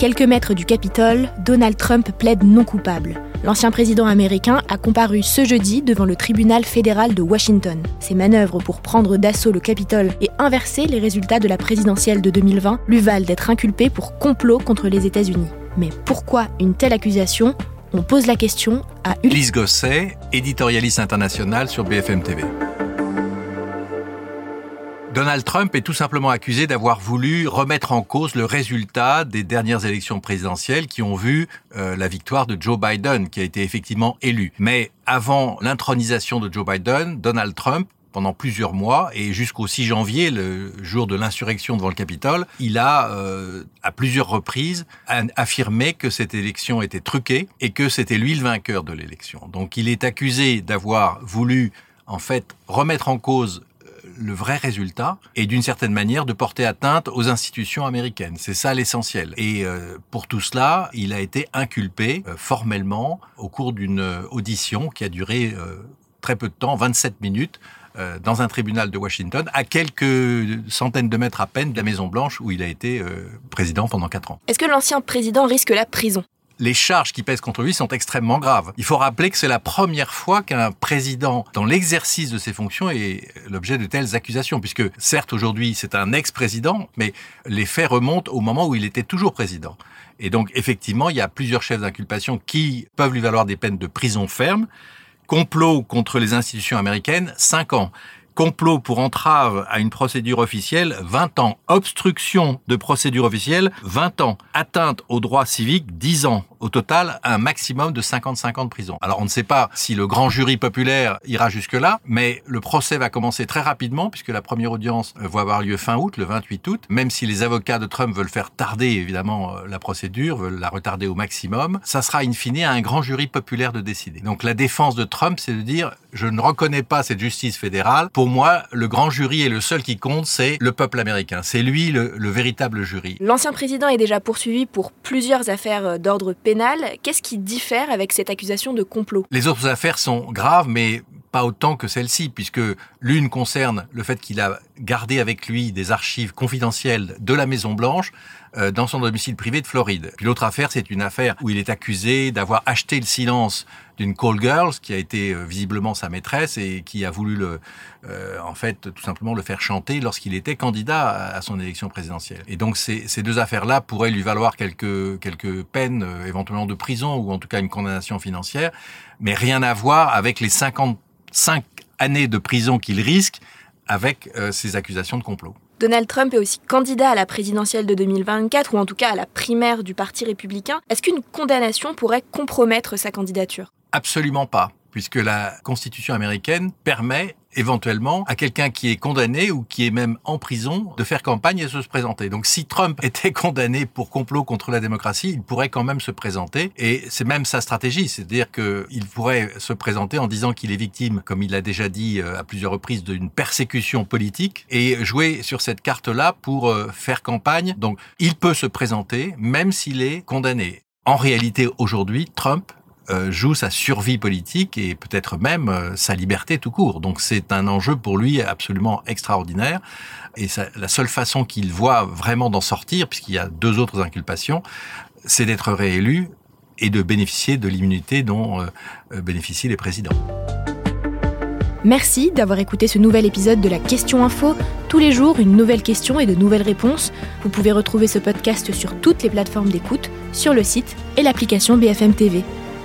quelques mètres du Capitole, Donald Trump plaide non coupable. L'ancien président américain a comparu ce jeudi devant le tribunal fédéral de Washington. Ses manœuvres pour prendre d'assaut le Capitole et inverser les résultats de la présidentielle de 2020 lui valent d'être inculpé pour complot contre les États-Unis. Mais pourquoi une telle accusation? On pose la question à Ulysse Gosset, éditorialiste international sur BFM TV. Donald Trump est tout simplement accusé d'avoir voulu remettre en cause le résultat des dernières élections présidentielles qui ont vu euh, la victoire de Joe Biden, qui a été effectivement élu. Mais avant l'intronisation de Joe Biden, Donald Trump pendant plusieurs mois et jusqu'au 6 janvier, le jour de l'insurrection devant le Capitole, il a euh, à plusieurs reprises affirmé que cette élection était truquée et que c'était lui le vainqueur de l'élection. Donc il est accusé d'avoir voulu en fait remettre en cause le vrai résultat et d'une certaine manière de porter atteinte aux institutions américaines. C'est ça l'essentiel. Et euh, pour tout cela, il a été inculpé euh, formellement au cours d'une euh, audition qui a duré très peu de temps, 27 minutes, dans un tribunal de Washington, à quelques centaines de mètres à peine de la Maison Blanche où il a été président pendant quatre ans. Est-ce que l'ancien président risque la prison? Les charges qui pèsent contre lui sont extrêmement graves. Il faut rappeler que c'est la première fois qu'un président, dans l'exercice de ses fonctions, est l'objet de telles accusations, puisque certes aujourd'hui c'est un ex-président, mais les faits remontent au moment où il était toujours président. Et donc effectivement, il y a plusieurs chefs d'inculpation qui peuvent lui valoir des peines de prison ferme. Complot contre les institutions américaines, 5 ans complot pour entrave à une procédure officielle, 20 ans. Obstruction de procédure officielle, 20 ans. Atteinte aux droits civiques, 10 ans. Au total, un maximum de 55 ans de prison. Alors on ne sait pas si le grand jury populaire ira jusque-là, mais le procès va commencer très rapidement puisque la première audience euh, va avoir lieu fin août, le 28 août. Même si les avocats de Trump veulent faire tarder évidemment euh, la procédure, veulent la retarder au maximum, ça sera in fine à un grand jury populaire de décider. Donc la défense de Trump, c'est de dire je ne reconnais pas cette justice fédérale. Moi, le grand jury est le seul qui compte, c'est le peuple américain. C'est lui le, le véritable jury. L'ancien président est déjà poursuivi pour plusieurs affaires euh, d'ordre pénal Qu'est-ce qui diffère avec cette accusation de complot? Les autres affaires sont graves, mais pas autant que celle-ci, puisque l'une concerne le fait qu'il a gardé avec lui des archives confidentielles de la Maison Blanche euh, dans son domicile privé de Floride. Puis l'autre affaire, c'est une affaire où il est accusé d'avoir acheté le silence d'une call girl, qui a été euh, visiblement sa maîtresse et qui a voulu le, euh, en fait, tout simplement le faire chanter lorsqu'il était candidat à, son élection présidentielle. Et donc ces, deux affaires-là pourraient lui valoir quelques quelques peines, éventuellement de prison ou en tout cas une condamnation financière, mais rien à voir avec les 55 années de prison qu'il risque avec ces accusations de complot. Donald Trump est aussi candidat à la présidentielle de 2024, ou en tout cas à la primaire du Parti républicain. Est-ce qu'une condamnation pourrait compromettre sa candidature? Absolument pas puisque la Constitution américaine permet éventuellement à quelqu'un qui est condamné ou qui est même en prison de faire campagne et de se présenter. Donc si Trump était condamné pour complot contre la démocratie, il pourrait quand même se présenter et c'est même sa stratégie, c'est-à-dire qu'il pourrait se présenter en disant qu'il est victime, comme il l'a déjà dit euh, à plusieurs reprises, d'une persécution politique et jouer sur cette carte-là pour euh, faire campagne. Donc il peut se présenter même s'il est condamné. En réalité, aujourd'hui, Trump joue sa survie politique et peut-être même euh, sa liberté tout court. Donc c'est un enjeu pour lui absolument extraordinaire. Et la seule façon qu'il voit vraiment d'en sortir, puisqu'il y a deux autres inculpations, c'est d'être réélu et de bénéficier de l'immunité dont euh, bénéficient les présidents. Merci d'avoir écouté ce nouvel épisode de la Question Info. Tous les jours, une nouvelle question et de nouvelles réponses. Vous pouvez retrouver ce podcast sur toutes les plateformes d'écoute, sur le site et l'application BFM TV.